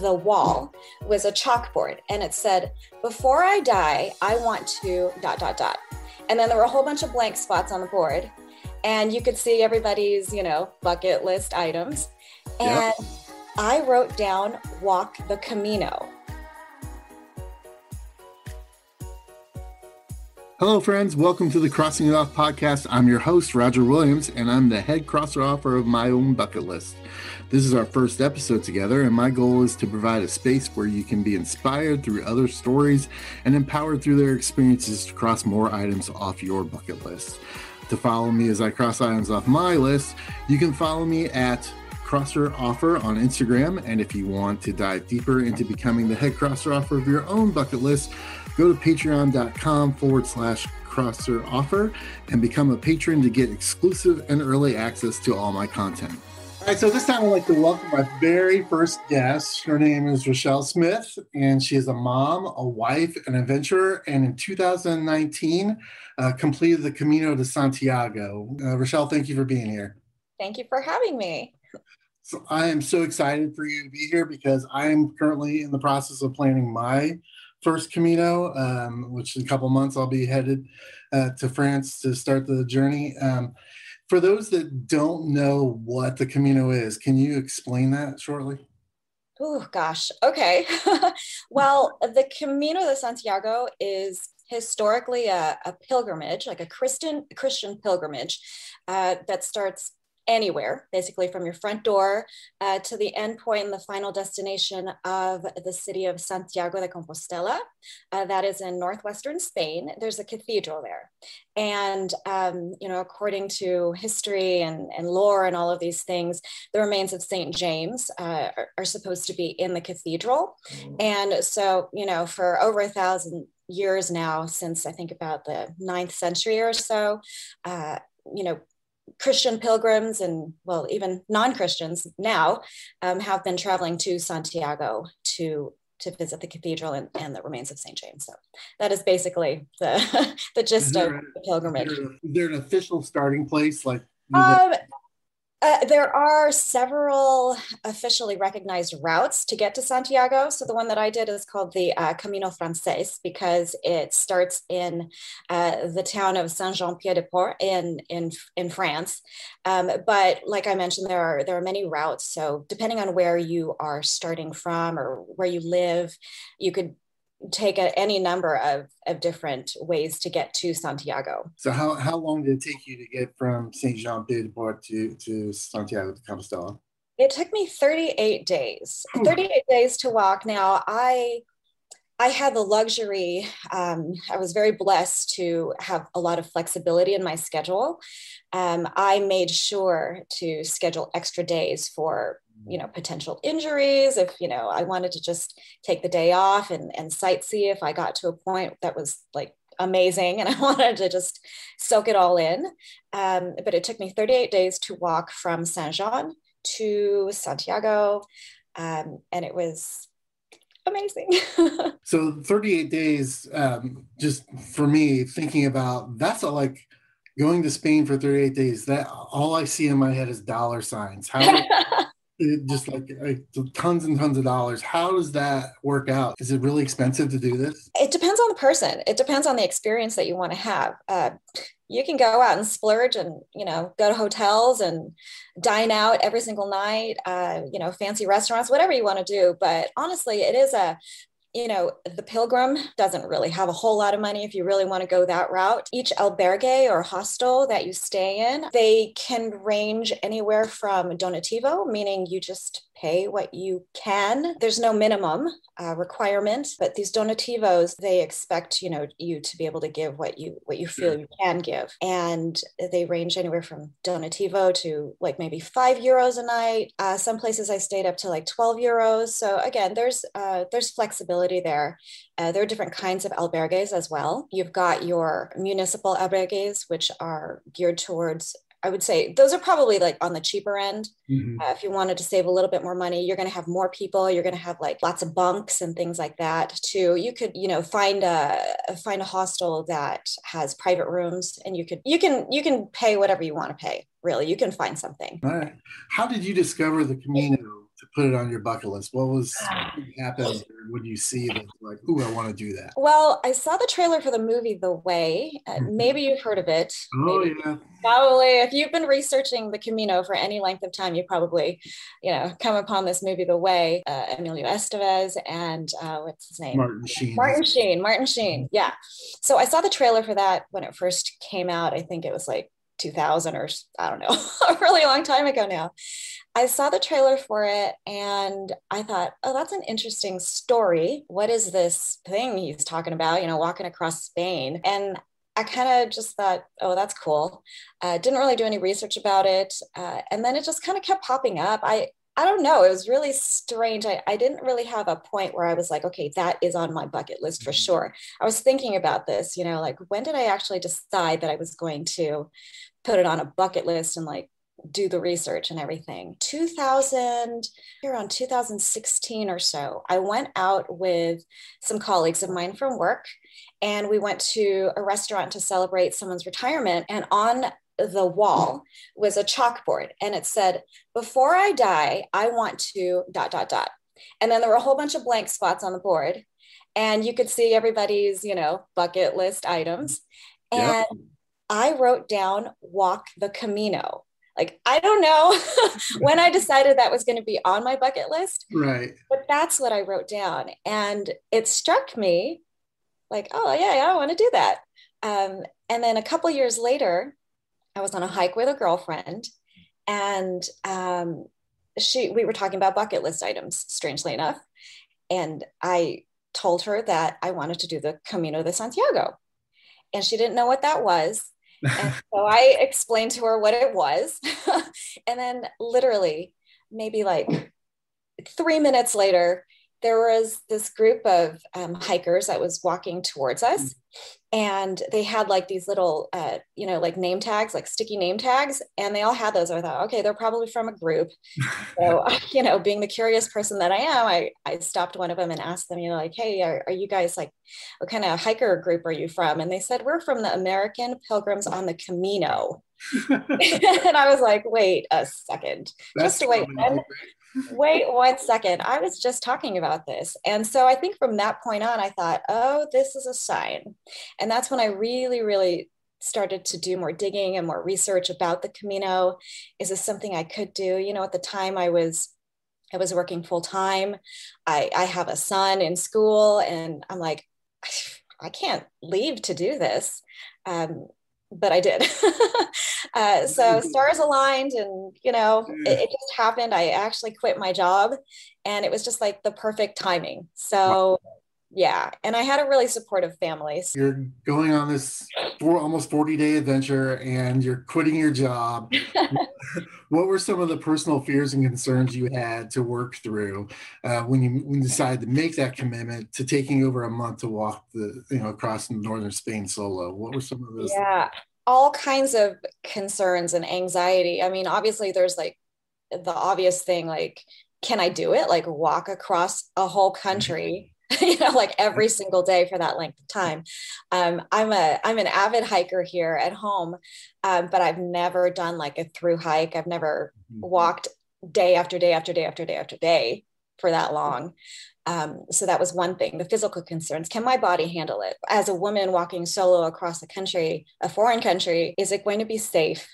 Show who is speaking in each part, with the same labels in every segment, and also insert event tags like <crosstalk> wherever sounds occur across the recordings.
Speaker 1: the wall was a chalkboard and it said, Before I die, I want to dot, dot, dot. And then there were a whole bunch of blank spots on the board. And you could see everybody's, you know, bucket list items. And yep. I wrote down walk the Camino.
Speaker 2: Hello, friends. Welcome to the Crossing It Off podcast. I'm your host, Roger Williams, and I'm the head crosser offer of my own bucket list. This is our first episode together, and my goal is to provide a space where you can be inspired through other stories and empowered through their experiences to cross more items off your bucket list. To follow me as I cross items off my list, you can follow me at Crosser Offer on Instagram. And if you want to dive deeper into becoming the head crosser offer of your own bucket list, go to patreon.com forward slash crosser offer and become a patron to get exclusive and early access to all my content. All right, so this time I'd like to welcome my very first guest. Her name is Rachelle Smith, and she is a mom, a wife, an adventurer, and in 2019 uh, completed the Camino de Santiago. Uh, Rochelle, thank you for being here.
Speaker 1: Thank you for having me.
Speaker 2: So I am so excited for you to be here because I am currently in the process of planning my first Camino, um, which in a couple months I'll be headed uh, to France to start the journey. Um, for those that don't know what the Camino is, can you explain that shortly?
Speaker 1: Oh gosh. Okay. <laughs> well, the Camino de Santiago is historically a, a pilgrimage, like a Christian Christian pilgrimage, uh, that starts anywhere, basically from your front door uh, to the end point and the final destination of the city of Santiago de Compostela. Uh, that is in northwestern Spain. There's a cathedral there. And, um, you know, according to history and, and lore and all of these things, the remains of St. James uh, are, are supposed to be in the cathedral. Mm. And so, you know, for over a thousand years now, since I think about the ninth century or so, uh, you know, Christian pilgrims and, well, even non Christians now um, have been traveling to Santiago to to visit the cathedral and, and, the remains of St. James. So that is basically the, <laughs> the gist of the pilgrimage. Is
Speaker 2: there, an official starting place like?
Speaker 1: Um, uh, there are several officially recognized routes to get to Santiago. So the one that I did is called the uh, Camino Frances because it starts in uh, the town of Saint-Jean-Pied-de-Port in, in, in France. Um, but like I mentioned, there are, there are many routes. So depending on where you are starting from or where you live, you could take a, any number of, of different ways to get to Santiago.
Speaker 2: So how, how long did it take you to get from Saint Jean Pied de Port to, to Santiago de Compostela?
Speaker 1: It took me 38 days. 38 days to walk. Now I I had the luxury, um, I was very blessed to have a lot of flexibility in my schedule. Um, I made sure to schedule extra days for you know potential injuries if you know i wanted to just take the day off and, and sightsee if i got to a point that was like amazing and <laughs> i wanted to just soak it all in. Um, but it took me 38 days to walk from saint jean to santiago um, and it was amazing. <laughs>
Speaker 2: So 38 days um, just for me thinking about that's a, like going to spain for 38 days that all i see in my head is dollar signs. How <laughs> it just like, like tons and tons of dollars. How does that work out? Is it really expensive to do this?
Speaker 1: It depends on the person. It depends on the experience that you want to have. Uh, you can go out and splurge and you know go to hotels and dine out every single night uh, you know fancy restaurants whatever you want to do but honestly it is a you know, the pilgrim doesn't really have a whole lot of money if you really want to go that route. Each albergue or hostel that you stay in, they can range anywhere from donativo, meaning you just pay what you can. There's no minimum uh, requirement, but these donativos, they expect, you know, you to be able to give what you what you feel you can give. And they range anywhere from donativo to like maybe five euros a night. Uh, some places I stayed up to like 12 euros. So again, there's uh, there's flexibility there. Uh, there are different kinds of albergues as well. You've got your municipal albergues, which are geared towards I would say those are probably like on the cheaper end. Mm-hmm. Uh, if you wanted to save a little bit more money, you're going to have more people. You're going to have like lots of bunks and things like that too. You could, you know, find a find a hostel that has private rooms, and you could you can you can pay whatever you want to pay. Really, you can find something.
Speaker 2: All right. How did you discover the Camino put it on your bucket list? What was what happened when you see that like, ooh, I want to do that?
Speaker 1: Well, I saw the trailer for the movie The Way. Uh,
Speaker 2: Mhm.
Speaker 1: maybe you've heard of it.
Speaker 2: Oh
Speaker 1: Maybe.
Speaker 2: yeah,
Speaker 1: Probably, if you've been researching the Camino for any length of time, you probably, you know, come upon this movie The Way. Uh, Emilio Estevez and uh, what's his name?
Speaker 2: Martin Sheen.
Speaker 1: Martin Sheen, Martin Sheen. Yeah. So I saw the trailer for that when it first came out. I think it was like 2000 or I don't know, <laughs> a really long time ago now. I saw the trailer for it and I thought, oh, that's an interesting story. What is this thing he's talking about, you know, walking across Spain? And I kind of just thought, oh, that's cool. Uh, didn't really do any research about it. Uh, and then it just kind of kept popping up. I, I don't know. It was really strange. I, I didn't really have a point where I was like, okay, that is on my bucket list for mm-hmm. sure. I was thinking about this, you know, like when did I actually decide that I was going to put it on a bucket list and like do the research and everything? 2000, around 2016 or so, I went out with some colleagues of mine from work and we went to a restaurant to celebrate someone's retirement. And on the wall was a chalkboard and it said, Before I die, I want to dot, dot, dot. And then there were a whole bunch of blank spots on the board. And you could see everybody's, you know, bucket list items. And I wrote down walk the Camino. Like, I don't know <laughs> when I decided that was going to be on my bucket list,
Speaker 2: Right.
Speaker 1: but that's what I wrote down. And it struck me like, oh, yeah, yeah I want to do that. Um, and then a couple years later, I was on a hike with a girlfriend and um, she, we were talking about bucket list items, strangely enough. And I told her that I wanted to do the Camino de Santiago. And she didn't know what that was. And <laughs> so I explained to her what it was. <laughs> and then, literally, maybe like three minutes later, there was this group of um, hikers that was walking towards us. And they had like these little, uh, you know, like name tags, like sticky name tags. And they all had those. I thought, okay, they're probably from a group. <laughs> So, <laughs> you know, being the curious person that I am, I, I stopped one of them and asked them, you know, like, hey, are, are you guys like, what kind of hiker group are you from? And they said, we're from the American Pilgrims on the Camino. <laughs> and I was like, wait a second,
Speaker 2: That's
Speaker 1: just wait
Speaker 2: probably
Speaker 1: one,
Speaker 2: great.
Speaker 1: Wait one second. I was just talking about this. And so I think from that point on, I thought, oh, this is a sign. And that's when I really, really started to do more digging and more research about the Camino. Is this something I could do? You know, at the time I was I was working full time. I, I have a son in school, and I'm like, I can't leave to do this. Um, but I did. <laughs> uh, so stars aligned, and you know, it, it just happened. I actually quit my job, and it was just like the perfect timing. So, yeah, and I had a really supportive family.
Speaker 2: You're going on this four, almost 40 day adventure and you're quitting your job. <laughs> what were some of the personal fears and concerns you had to work through uh, when you when you decided to make that commitment to taking over a month to walk the you know across northern Spain solo? What were some of those?
Speaker 1: Yeah, all kinds of concerns and anxiety. I mean, obviously, there's like the obvious thing like, can I do it? Like, walk across a whole country. <laughs> you know like every single day for that length of time. Um, i'm a i'm an avid hiker here at home um, but i've never done like a through hike. I've never
Speaker 2: Mhm.
Speaker 1: walked day after day after day after day after day for that long. Um, so that was one thing the physical concerns. Can my body handle it? As a woman walking solo across a country a foreign country is it going to be safe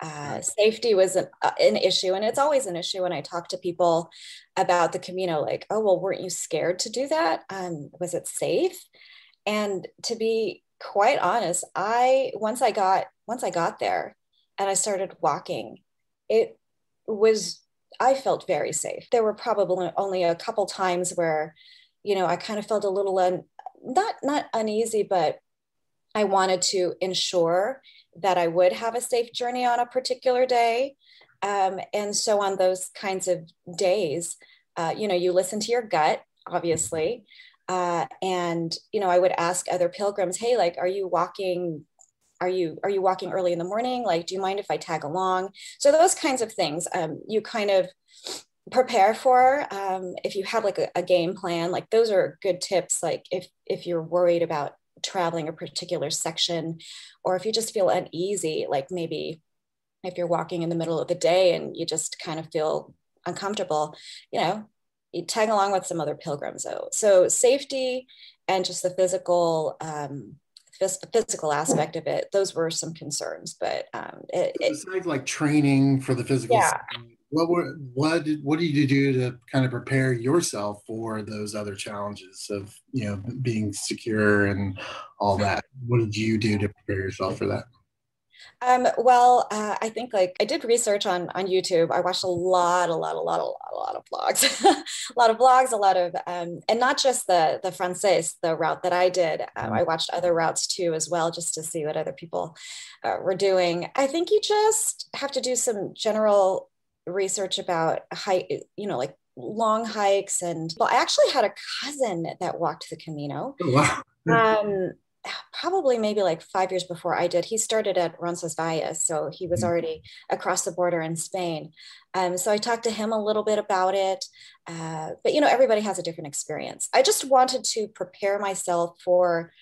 Speaker 1: uh, safety was an, uh, an issue and it's always an issue when i talk to people about the Camino, like, oh, well, weren't you scared to do that? Um, was it safe? And to be quite honest, I once I got once I got there and I started walking, it was I felt very safe. There were probably only a couple times where, you know, I kind of felt a little un, not not uneasy, but I wanted to ensure that I would have a safe journey on a particular day. Um, and so on those kinds of days, uh, you know, you listen to your gut, obviously. Uh, and, you know, I would ask other pilgrims, hey, like, are you walking? Are you are you walking early in the morning? Like, do you mind if I tag along? So those kinds of things, um, you kind of prepare for. Um, if you have like a, a game plan, like those are good tips. Like if if you're worried about traveling a particular section, or if you just feel uneasy, like maybe if you're walking in the middle of the day and you just kind of feel uncomfortable, you know, you tag along with some other pilgrims. So, so safety and just the physical um, physical aspect of it, those were some concerns. But um, it,
Speaker 2: it, like training for the physical.
Speaker 1: Yeah.
Speaker 2: Side, what were what did what did you do to kind of prepare yourself for those other challenges of you know being secure and all that? What did you do to prepare yourself for that?
Speaker 1: Um, well, uh, I think like I did research on on YouTube. I watched a lot, a lot, a lot, a lot, a lot of blogs, <laughs> a lot of blogs, a lot of, um, and not just the the Frances, the route that I did. Um, I watched other routes too as well, just to see what other people uh, were doing. I think you just have to do some general research about hike, you know, like long hikes. And well, I actually had a cousin that walked the Camino.
Speaker 2: Oh, wow. <laughs>
Speaker 1: um, probably maybe like five years before I did. He started at Roncesvalles, so he was mm-hmm. already across the border in Spain. Um, so I talked to him a little bit about it. Uh, but you know, everybody has a different experience. I just wanted to prepare myself for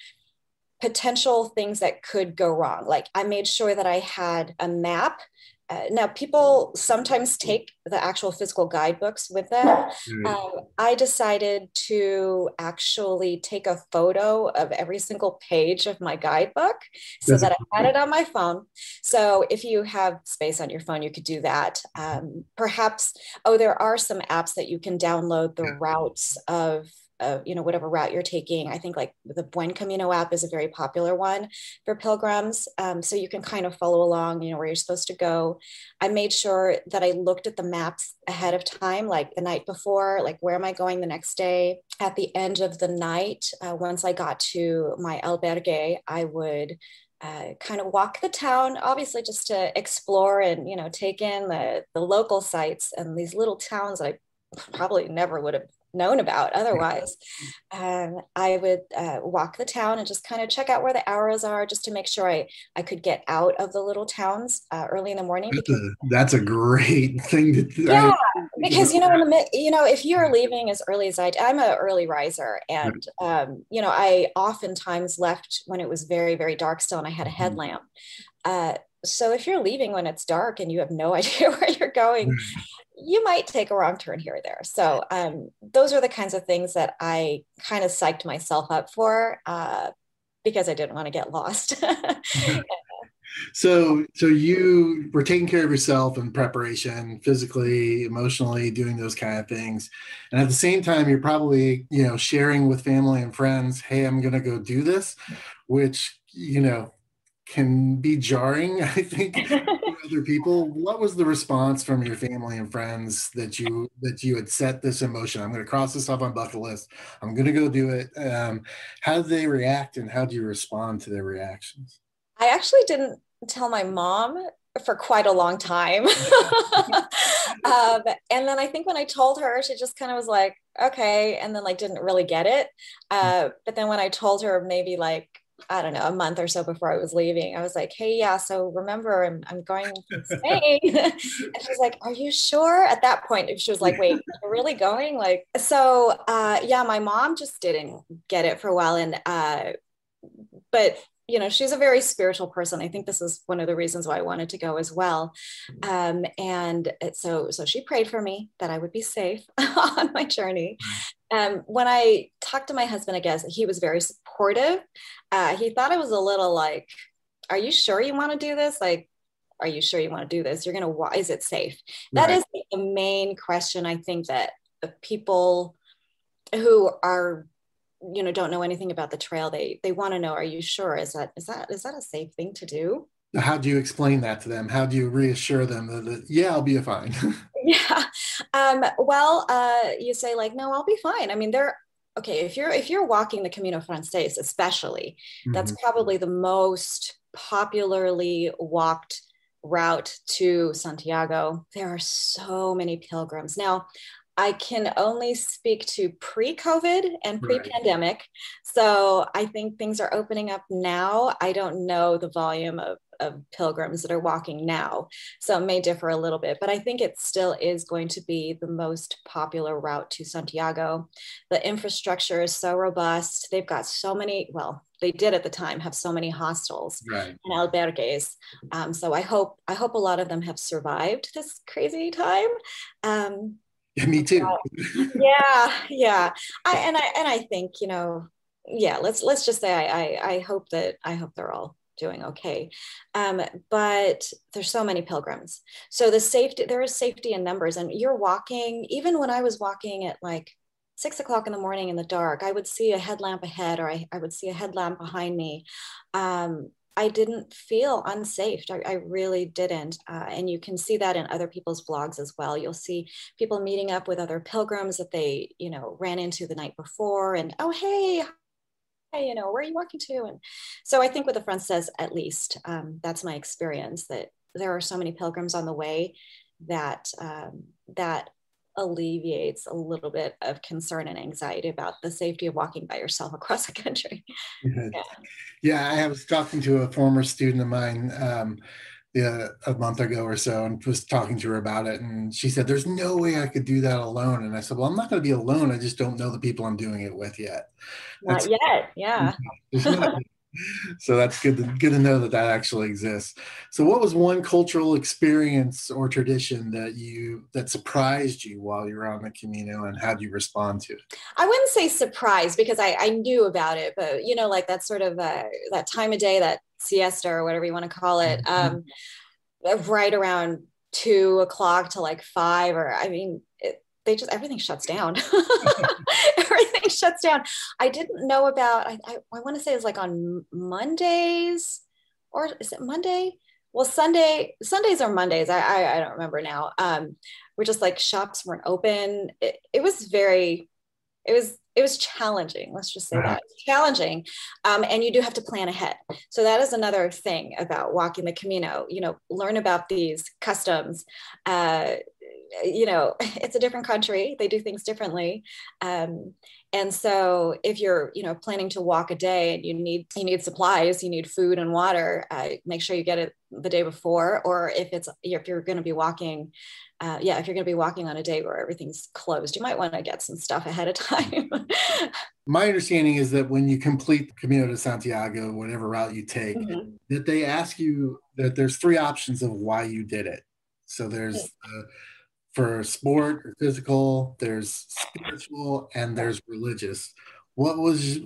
Speaker 1: potential things that could go wrong. Like I made sure that I had a map uh, now people sometimes take the actual physical guidebooks with them. Mm-hmm. um, i decided to actually take a photo of every single page of my guidebook so That's that i had it on my phone. So if you have space on your phone you could do that. Um, perhaps oh there are some apps that you can download the routes of of you know whatever route you're taking. I think like the buen camino app is a very popular one for pilgrims um, so you can kind of follow along you know where you're supposed to go. I made sure that i looked at the maps ahead of time like the night before like where am i going the next day? At the end of the night uh, once i got to my albergue i would uh, kind of walk the town, obviously just to explore and you know take in the the local sites and these little towns that I probably never would have known about otherwise. Um, I would uh, walk the town and just kind of check out where the arrows are just to make sure I, I could get out of the little towns uh, early in the morning.
Speaker 2: That's, because, a, that's a great <laughs> thing to
Speaker 1: do. Yeah, because, you know, the, you know, if you're leaving as early as I, I'm an early riser and, um, you know, I oftentimes left when it was very, very dark still and I had a mm-hmm. headlamp. Uh, so if you're leaving when it's dark and you have no <laughs> idea where you're going, you might take a wrong turn here or there. So um, those are the kinds of things that I kind of psyched myself up for uh, because I didn't want to get lost. <laughs> <laughs>
Speaker 2: so so you were taking care of yourself in preparation physically emotionally doing those kind of things and at the same time you're probably you know sharing with family and friends hey i'm going to go do this which you know can be jarring <laughs> i think <laughs> for other people. What was the response from your family and friends that you that you had set this emotion i'm going to cross this off on bucket list. I'm going to go do it. Um, how did they react and how do you respond to their reactions?
Speaker 1: I actually didn't tell my mom for quite a long time. <laughs> Um, and then i think when i told her she just kind of was like okay and then like didn't really get it. Uh, but then when i told her maybe like I don't know, a month or so before I was leaving, I was like, hey, yeah, so remember, I'm, I'm going to Spain. <laughs> and she's like, are you sure? At that point, she was like, wait, you're really going? Like, so uh, yeah, my mom just didn't get it for a while. And, uh, but you know she's a very spiritual person i think this is one of the reasons why i wanted to go as well um, and so so she prayed for me that i would be safe <laughs> on my journey um, when i talked to my husband i guess he was very supportive. Uh, he thought it was a little like are you sure you want to do this? Like are you sure you want to do this? You're gonna why is it safe? That right. is the main question i think that people who are you know don't know anything about the trail they they want to know are you sure? Is that is that is that a safe thing to do?
Speaker 2: How do you explain that to them? How do you reassure them that, that yeah i'll be fine? <laughs>
Speaker 1: Yeah. Um, well uh, you say like no i'll be fine. I mean they're okay if you're if you're walking the camino frances especially mm-hmm. that's probably the most popularly walked route to santiago there are so many pilgrims now I can only speak to pre COVID and pre pandemic. Right. So I think things are opening up now. I don't know the volume of, of pilgrims that are walking now. So it may differ a little bit, but I think it still is going to be the most popular route to Santiago. The infrastructure is so robust. They've got so many, well, they did at the time have so many hostels
Speaker 2: right.
Speaker 1: and albergues. Um, so I hope I hope a lot of them have survived this crazy time. Um,
Speaker 2: yeah, me too.
Speaker 1: yeah, yeah. I and I and I think you know, yeah. Let's let's just say I I, I hope that I hope they're all doing okay. Um, but there's so many pilgrims. So the safety there is safety in numbers, and you're walking. Even when I was walking at like six o'clock in the morning in the dark, I would see a headlamp ahead or I, I would see a headlamp behind me. Um, I didn't feel unsafe. I, I really didn't. Uh, and you can see that in other people's blogs as well. You'll see people meeting up with other pilgrims that they, you know, ran into the night before and, oh, hey, hey, you know, where are you walking to? And so I think with the Frances, at least, um, that's my experience that there are so many pilgrims on the way that um, that alleviates a little bit of concern and anxiety about the safety of walking by yourself <laughs> across the country.
Speaker 2: Yeah, yeah I was talking to a former student of mine um, yeah, a month ago or so and was talking to her about it. And she said, There's no way I could do that alone. And I said, Well, I'm not going to be alone. I just don't know the people I'm doing it with yet.
Speaker 1: Not that's, yet. Yeah. <laughs>
Speaker 2: so that's good to, good to know that that actually exists. So what was one cultural experience or tradition that you that surprised you while you were on the camino and how did you respond to it?
Speaker 1: I wouldn't say surprised because i, I knew about it but you know like that sort of uh, that time of day that siesta or whatever you want to call it mm-hmm. um, right around two o'clock to like five or i mean it, they just everything shuts down <laughs> <laughs> everything <laughs> shuts down. I didn't know about i, I, I want to say it's like on mondays or is it monday? Well sunday sundays or mondays i i, I don't remember now um we're just like shops weren't open. It, it was very it was it was challenging let's just say that. Challenging um, and you do have to plan ahead. So that is another thing about walking the camino you know learn about these customs uh, you know <laughs> it's a different country. They do things differently. Um, and so if you're you know planning to walk a day and you need you need supplies you need food and water uh, make sure you get it the day before. Or if it's if you're going to be walking uh, yeah if you're going to be walking on a day where everything's closed you might want to get some stuff ahead of <laughs> time.
Speaker 2: My understanding is that when you complete camino de santiago whatever route you take mm-hmm. that they ask you that there's three options of why you did it. So there's uh, for sport or physical, there's spiritual, and there's religious. What was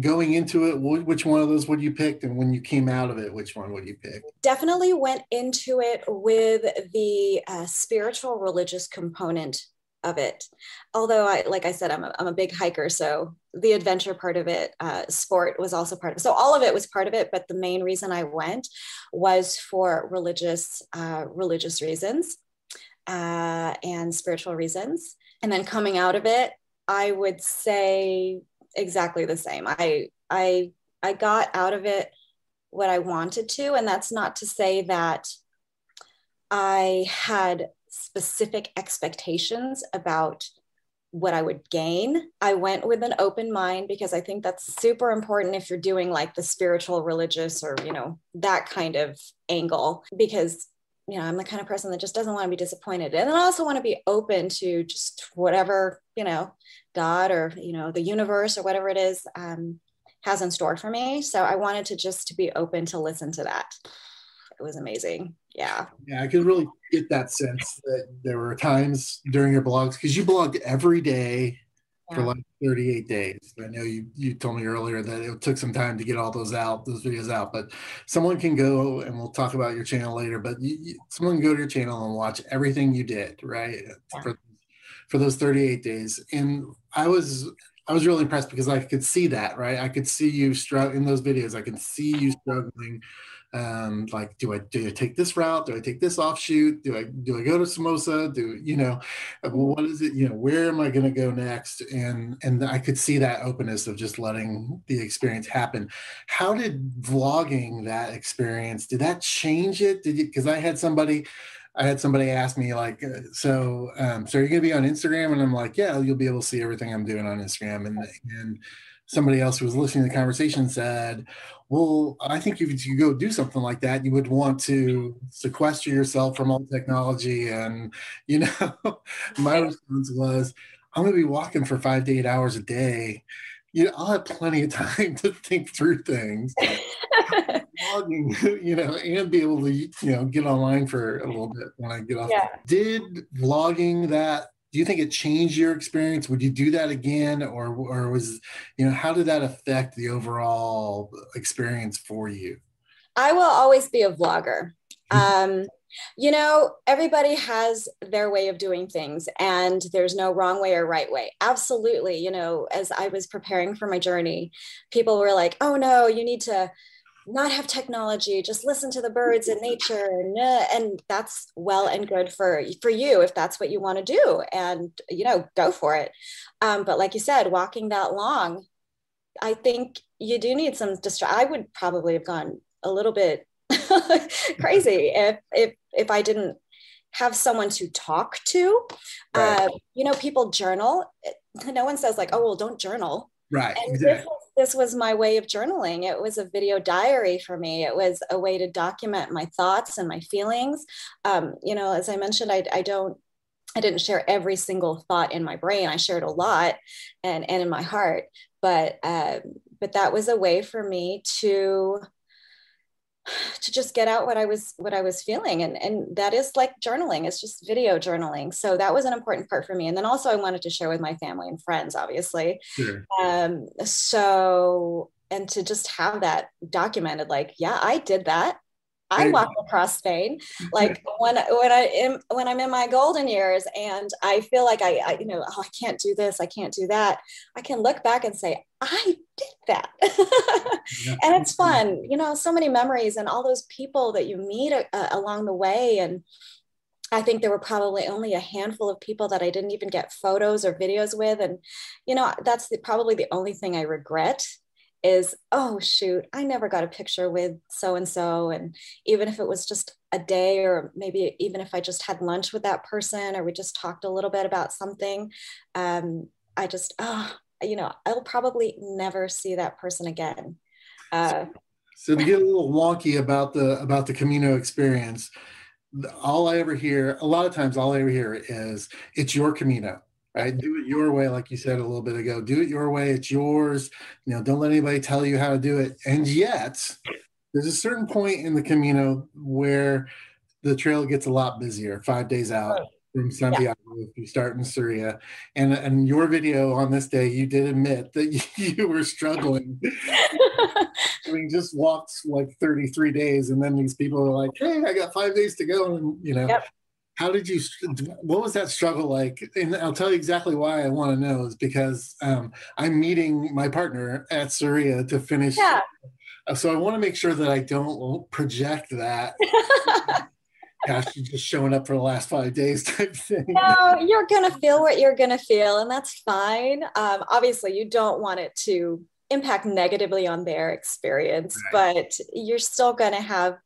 Speaker 2: going into it? Which one of those would you pick? And when you came out of it, which one would you pick?
Speaker 1: Definitely went into it with the uh, spiritual religious component of it. Although I, like I said, I'm a, I'm a big hiker. So the adventure part of it, uh, sport was also part of it. So all of it was part of it. But the main reason I went was for religious, uh, religious reasons uh, and spiritual reasons. And then coming out of it, I would say exactly the same. I I I got out of it what I wanted to, and that's not to say that I had specific expectations about what I would gain. I went with an open mind because I think that's super important if you're doing like the spiritual, religious, or, you know, that kind of angle, because you know, I'm the kind of person that just doesn't want to be disappointed. And I also want to be open to just whatever, you know, God or, you know, the universe or whatever it is um, has in store for me. So I wanted to just to be open to listen to that. It was amazing. Yeah.
Speaker 2: Yeah. I could really get that sense that there were times during your blogs, because you blogged every day yeah. for like 38 days. I know you you told me earlier that it took some time to get all those out, those videos out, but someone can go and we'll talk about your channel later, but you, you, someone can go to your channel and watch everything you did, right? Yeah. For for those 38 days. And I was I was really impressed because I could see that, right? I could see you struggling in those videos. I can see you struggling um, like do I do I take this route? Do I take this offshoot? Do I do I go to Samosa? Do you know uh, what is it? You know, where am I going to go next? And and I could see that openness of just letting the experience happen. How did vlogging that experience? Did that change it? Did you? Because I had somebody. I had somebody ask me like, uh, so, um, so are you going to be on Instagram? And I'm like, yeah, you'll be able to see everything I'm doing on Instagram. And, and somebody else who was listening to the conversation said, well, I think if you go do something like that, you would want to sequester yourself from all technology. And, you know, <laughs> my response was, I'm going to be walking for five to eight hours a day. You know, I'll have plenty of <laughs> time to think through things. Vlogging, <laughs> you know, and be able to, you know, get online for a little bit when I get off.
Speaker 1: Yeah.
Speaker 2: Did vlogging that do you think it changed your experience? Would you do that again? Or or was you know how did that affect the overall experience for you?
Speaker 1: I will always be a vlogger. Um you know everybody has their way of doing things and there's no wrong way or right way. Absolutely you know as i was preparing for my journey people were like oh no you need to not have technology just listen to the birds and nature and, uh, that's well and good for for you if that's what you want to do and you know go for it um, but like you said walking that long i think you do need some distra- i would probably have gone a little bit <laughs> crazy if if if i didn't have someone to talk to right. uh, you know people journal no one says like oh well don't journal
Speaker 2: right
Speaker 1: and exactly. This was my way of journaling. It was a video diary for me. It was a way to document my thoughts and my feelings. Um, you know, as I mentioned, I, I don't I didn't share every single thought in my brain. I shared a lot and, and in my heart, but, uh, but that was a way for me to to just get out what I was what I was feeling. And and that is like journaling it's just video journaling. So that was an important part for me. And then also I wanted to share with my family and friends obviously. Sure. um so and to just have that documented like yeah I did that I walk across Spain. Like when when I am when I'm in my golden years and I feel like I, I, you know oh I can't do this I can't do that I can look back and say I did that. <laughs> And it's fun you know so many memories and all those people that you meet uh, along the way. And I think there were probably only a handful of people that I didn't even get photos or videos with. And you know that's the, probably the only thing I regret is oh shoot i never got a picture with so and so and even if it was just a day or maybe even if i just had lunch with that person or we just talked a little bit about something um, i just oh you know i'll probably never see that person again. Uh,
Speaker 2: so to get a little wonky about the about the camino experience all i ever hear a lot of times all i ever hear is it's your camino right? Do it your way, like you said a little bit ago. Do it your way. It's yours. You know, don't let anybody tell you how to do it. And yet, there's a certain point in the Camino where the trail gets a lot busier. Five days out from Santiago, yeah. if you start in Sarria, and and your video on this day, you did admit that <laughs> you were struggling. <laughs> I mean, just walked like 33 days, and then these people are like, "Hey, I got five days to go," and you know. Yep how did you what was that struggle like and i'll tell you exactly why i want to know is because um, i'm meeting my partner at Sarria to finish yeah. Uh, so i want to make sure that i don't project that <laughs> gosh you're just showing up for the last five days type thing
Speaker 1: no you're gonna feel what you're gonna feel and that's fine um, obviously you don't want it to impact negatively on their experience right. but you're still going to have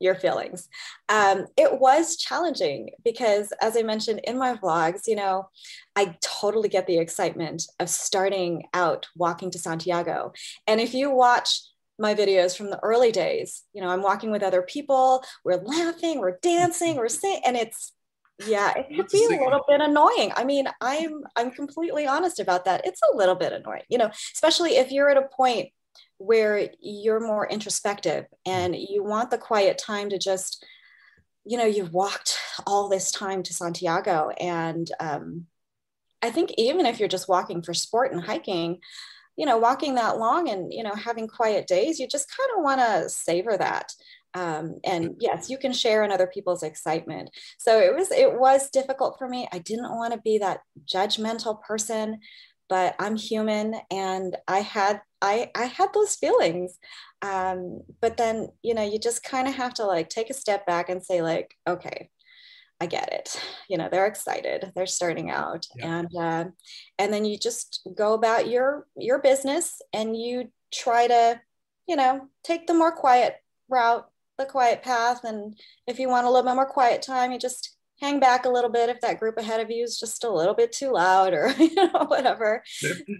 Speaker 1: your feelings. Um, it was challenging because, as I mentioned in my vlogs, you know, I totally get the excitement of starting out walking to Santiago. And if you watch my videos from the early days, you know, I'm walking with other people, we're laughing, we're dancing, we're singing, and it's yeah it can be a little bit annoying i mean i'm i'm completely honest about that it's a little bit annoying you know especially if you're at a point where you're more introspective and you want the quiet time to just you know you've walked all this time to santiago and um, i think even if you're just walking for sport and hiking you know walking that long and you know having quiet days you just kind of want to savor that. Um, and yes you can share in other people's excitement. So it was it was difficult for me. I didn't want to be that judgmental person but i'm human and i had I, I had those feelings. Um, but then, you know, you just kind of have to like take a step back and say, like, okay, I get it. You know, they're excited. They're starting out, yeah. and uh, and then you just go about your your business, and you try to, you know, take the more quiet route, the quiet path, and if you want a little bit more quiet time, you just hang back a little bit if that group ahead of you is just a little bit too loud or <laughs> you know whatever.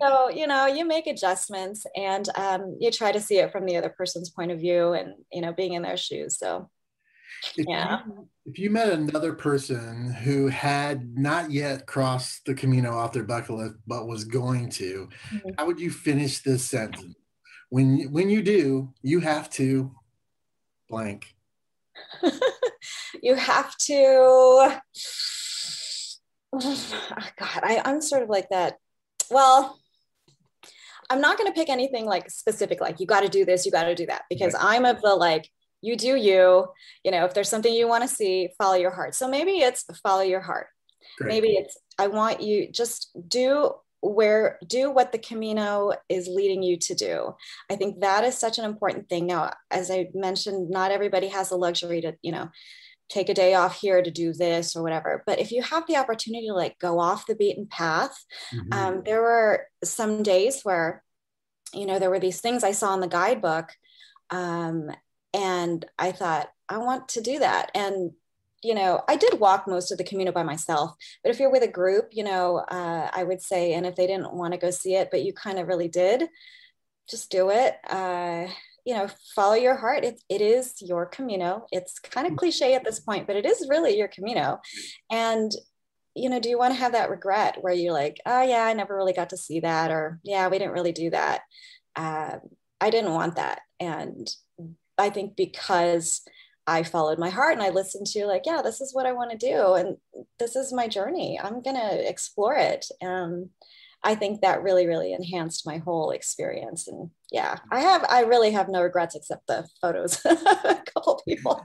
Speaker 1: So you know you make adjustments and um, you try to see it from the other person's point of view and you know being in their shoes. So
Speaker 2: if
Speaker 1: yeah.
Speaker 2: you, if you met another person who had not yet crossed the camino off their bucket list but was going to mm-hmm. how would you finish this sentence? When when you do you have to blank <laughs>
Speaker 1: you have to oh <sighs> god I, i'm sort of like that well i'm not going to pick anything like specific like you got to do this you got to do that because right. i'm of the like you do you you know if there's something you want to see follow your heart so maybe it's follow your heart Great. maybe it's i want you just do where do what the camino is leading you to do i think that is such an important thing now as i mentioned not everybody has the luxury to you know take a day off here to do this or whatever but if you have the opportunity to like go off the beaten path mm-hmm. um, there were some days where you know there were these things i saw in the guidebook um, and I thought, I want to do that. And, you know, I did walk most of the Camino by myself, but if you're with a group, you know, uh, I would say, and if they didn't want to go see it, but you kind of really did, just do it. Uh, you know, follow your heart. It, it is your Camino. It's kind of cliche at this point, but it is really your Camino. And, you know, do you want to have that regret where you're like, oh, yeah, I never really got to see that, or yeah, we didn't really do that. Uh, I didn't want that. And I think because I followed my heart and I listened to like, yeah, this is what I want to do. And this is my journey. I'm going to explore it. And I think that really, really enhanced my whole experience. And yeah, I have, I really have no regrets except the photos, <laughs> of a couple people.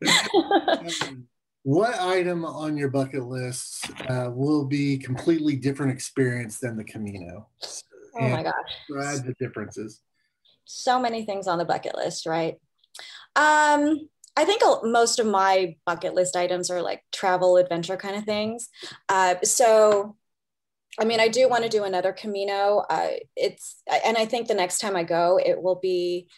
Speaker 1: <laughs>
Speaker 2: what item on your bucket list uh, will be completely different experience than the Camino?
Speaker 1: Oh and my gosh.
Speaker 2: Describe the differences.
Speaker 1: So many things on the bucket list, right? Um, I think most of my bucket list items are like travel adventure kind of things. Uh, so, I mean, I do want to do another Camino. Uh, it's, and I think the next time I go, it will be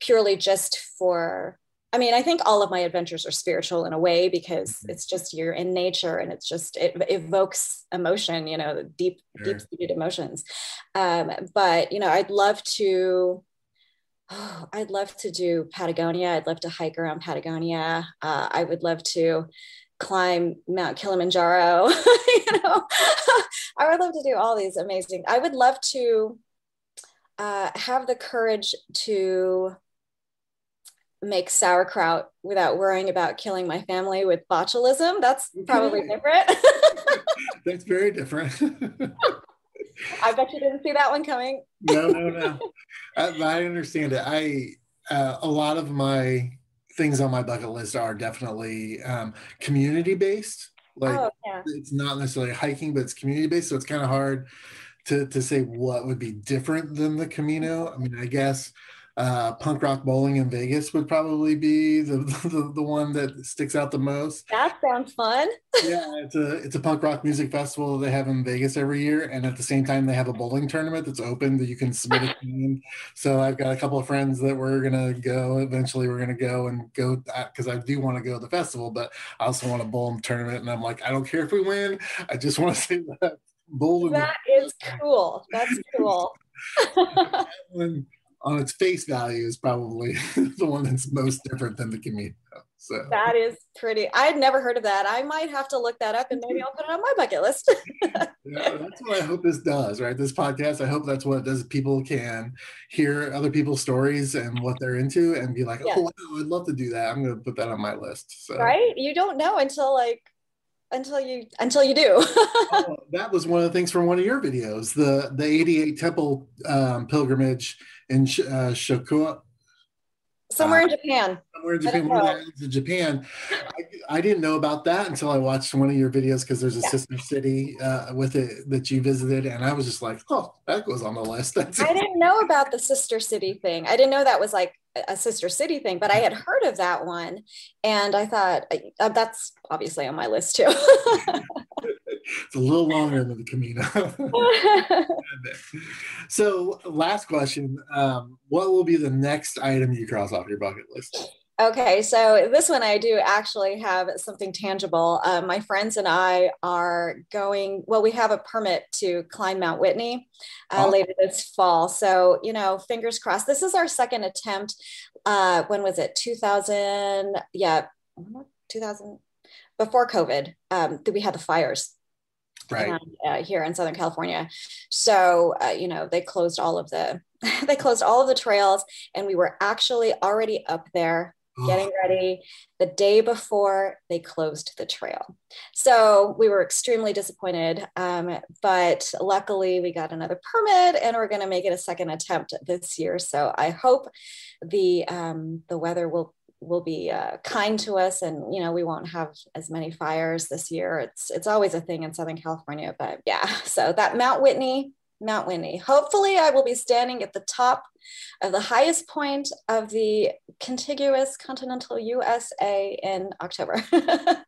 Speaker 1: purely just for. I mean, I think all of my adventures are spiritual in a way because mm-hmm. it's just you're in nature and it's just it evokes emotion, you know, deep, sure. deep seated emotions. Um, but you know, I'd love to oh, I'd love to do Patagonia. I'd love to hike around Patagonia. Uh, I would love to climb Mount Kilimanjaro. <laughs> you know, <laughs> I would love to do all these amazing. I would love to uh, have the courage to make sauerkraut without worrying about killing my family with botulism. That's probably <laughs> different.
Speaker 2: That's very different.
Speaker 1: I bet you didn't see that one coming.
Speaker 2: no, no, no. I, I understand it. I uh, a lot of my things on my bucket list are definitely um, community based. Like oh, yeah. it's not necessarily hiking, but it's community based. So it's kind of hard to to say what would be different than the Camino. I mean, I guess uh, punk rock bowling in Vegas would probably be the, <laughs> the, the one that sticks out the most.
Speaker 1: That sounds fun.
Speaker 2: yeah, it's a it's a punk rock music festival they have in Vegas every year, and at the same time they have a bowling tournament that's open that you can submit a <laughs> team. So I've got a couple of friends that we're gonna go. Eventually, we're gonna go and go because I do want to go to the festival, but I also want a bowling tournament, and I'm like, I don't care if we win. I just want to say that bowling.
Speaker 1: That is cool. That's cool <laughs>
Speaker 2: on its face value is probably <laughs> the one that's most different than the Camino. So
Speaker 1: that is pretty. I had never heard of that. I might have to look that up and maybe I'll put it on my bucket list. <laughs>
Speaker 2: yeah, that's what I hope this does, right? This podcast, I hope that's what it does. People can hear other people's stories and what they're into and be like, oh, wow, I'd love to do that. I'm going to put that on my list. So.
Speaker 1: Right? You don't know until like until you until you do. <laughs>
Speaker 2: oh, that was one of the things from one of your videos, the the 88 temple um, pilgrimage in uh, Shikoku.
Speaker 1: Somewhere uh, in Japan.
Speaker 2: Somewhere in Japan. In Japan. I, I, didn't know about that until I watched one of your videos because there's a yeah. sister city uh, with it that you visited, and I was just like, oh, that goes on the list. <laughs> That's
Speaker 1: I didn't know about the sister city thing. I didn't know that was like a sister city thing, but I had heard of that one, and I thought uh, that's obviously on my list too. <laughs>
Speaker 2: it's a little longer than the Camino. <laughs> so, last question: um, What will be the next item you cross off your bucket list?
Speaker 1: Okay, so this one I do actually have something tangible. Uh, my friends and I are going, well, we have a permit to climb Mount Whitney uh, oh. later this fall. So, you know, fingers crossed. This is our second attempt. Uh, when was it? 2000, yeah, 2000, before COVID, um, we had the fires
Speaker 2: right.
Speaker 1: uh, here in Southern California. So, uh, you know, they closed all of the, <laughs> they closed all of the trails and we were actually already up there getting ready the day before they closed the trail. So we were extremely disappointed. Um, but luckily, we got another permit and we're going to make it a second attempt this year. So I hope the, um, the weather will will be uh, kind to us and you know we won't have as many fires this year it's it's always a thing in southern california but yeah <laughs> so that mount whitney Mount Whitney. Hopefully, I will be standing at the top of the highest point of the contiguous continental USA in October. <laughs>
Speaker 2: that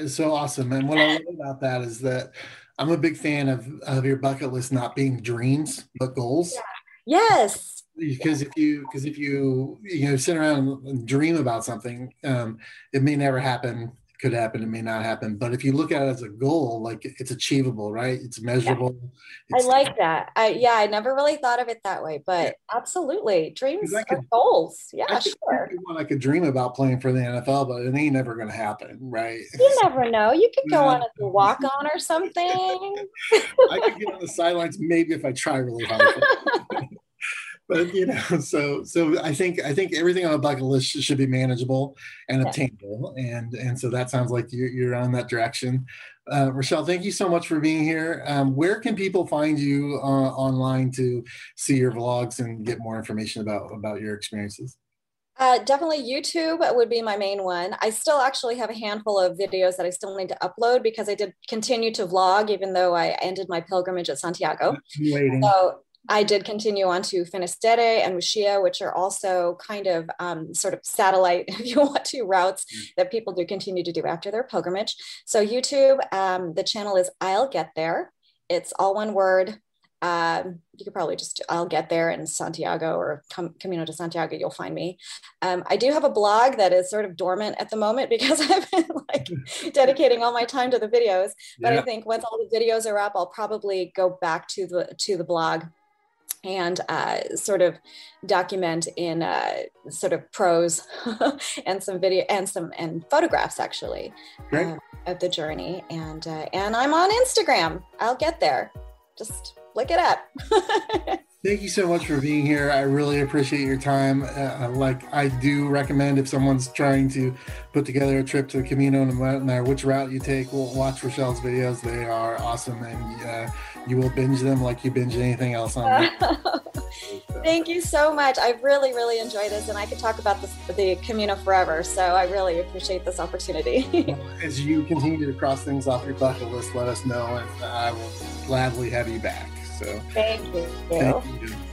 Speaker 2: is so awesome. And what I love about that is that I'm a big fan of, of your bucket list not being dreams, but goals. Yeah.
Speaker 1: Yes.
Speaker 2: Because if you because if you you know sit around and dream about something, um, it may never happen could happen it may not happen. But if you look at it as a goal like it's achievable right? It's measurable.
Speaker 1: Yeah.
Speaker 2: it's,
Speaker 1: i like that. I, yeah i never really thought of it that way but yeah. absolutely. Dreams could, are goals. Yeah I sure.
Speaker 2: i could dream about playing for the nfl but it ain't never going to happen right?
Speaker 1: You never know. You could go on a <laughs> walk on or something.
Speaker 2: I could get on the sidelines maybe if i try really hard <laughs> <laughs> but you know, <laughs> so so I think I think everything on a bucket list should be manageable and yeah. obtainable, and and so that sounds like you're you're on that direction. Uh, Rachelle, thank you so much for being here. Um, where can people find you uh, online to see your vlogs and get more information about about your experiences?
Speaker 1: Uh, definitely YouTube would be my main one. I still actually have a handful of videos that I still need to upload because I did continue to vlog even though I ended my pilgrimage at Santiago.
Speaker 2: Waiting.
Speaker 1: So I did continue on to Finisterre and Muxía, which are also kind of um, sort of satellite, <laughs> if you want to, routes mm. that people do continue to do after their pilgrimage. So YouTube, um, the channel is I'll Get There. It's all one word. Um, you could probably just I'll get there in Santiago or Camino de Santiago. You'll find me. Um, I do have a blog that is sort of dormant at the moment <laughs> because I've been like <laughs> dedicating all my time to the videos. But yeah. I think once all the videos are up, I'll probably go back to the to the blog and uh, sort of document in uh, sort of prose <laughs> and some video and some and photographs actually uh, of the journey and uh, and I'm on Instagram. I'll get there. Just look it up. <laughs>
Speaker 2: Thank you so much for being here. I really appreciate your time. Uh, like I do recommend if someone's trying to put together a trip to the Camino, no matter which route you take, we'll watch Rachelle's videos. They are awesome, and uh, you will binge them like you binge anything else on. <laughs>
Speaker 1: Thank you so much. I really, really enjoy this, and I could talk about this, the Camino forever. So I really appreciate this opportunity. <laughs>
Speaker 2: As you continue to cross things off your bucket list, let us know, and I will gladly have you back. So
Speaker 1: thank you. Thank you.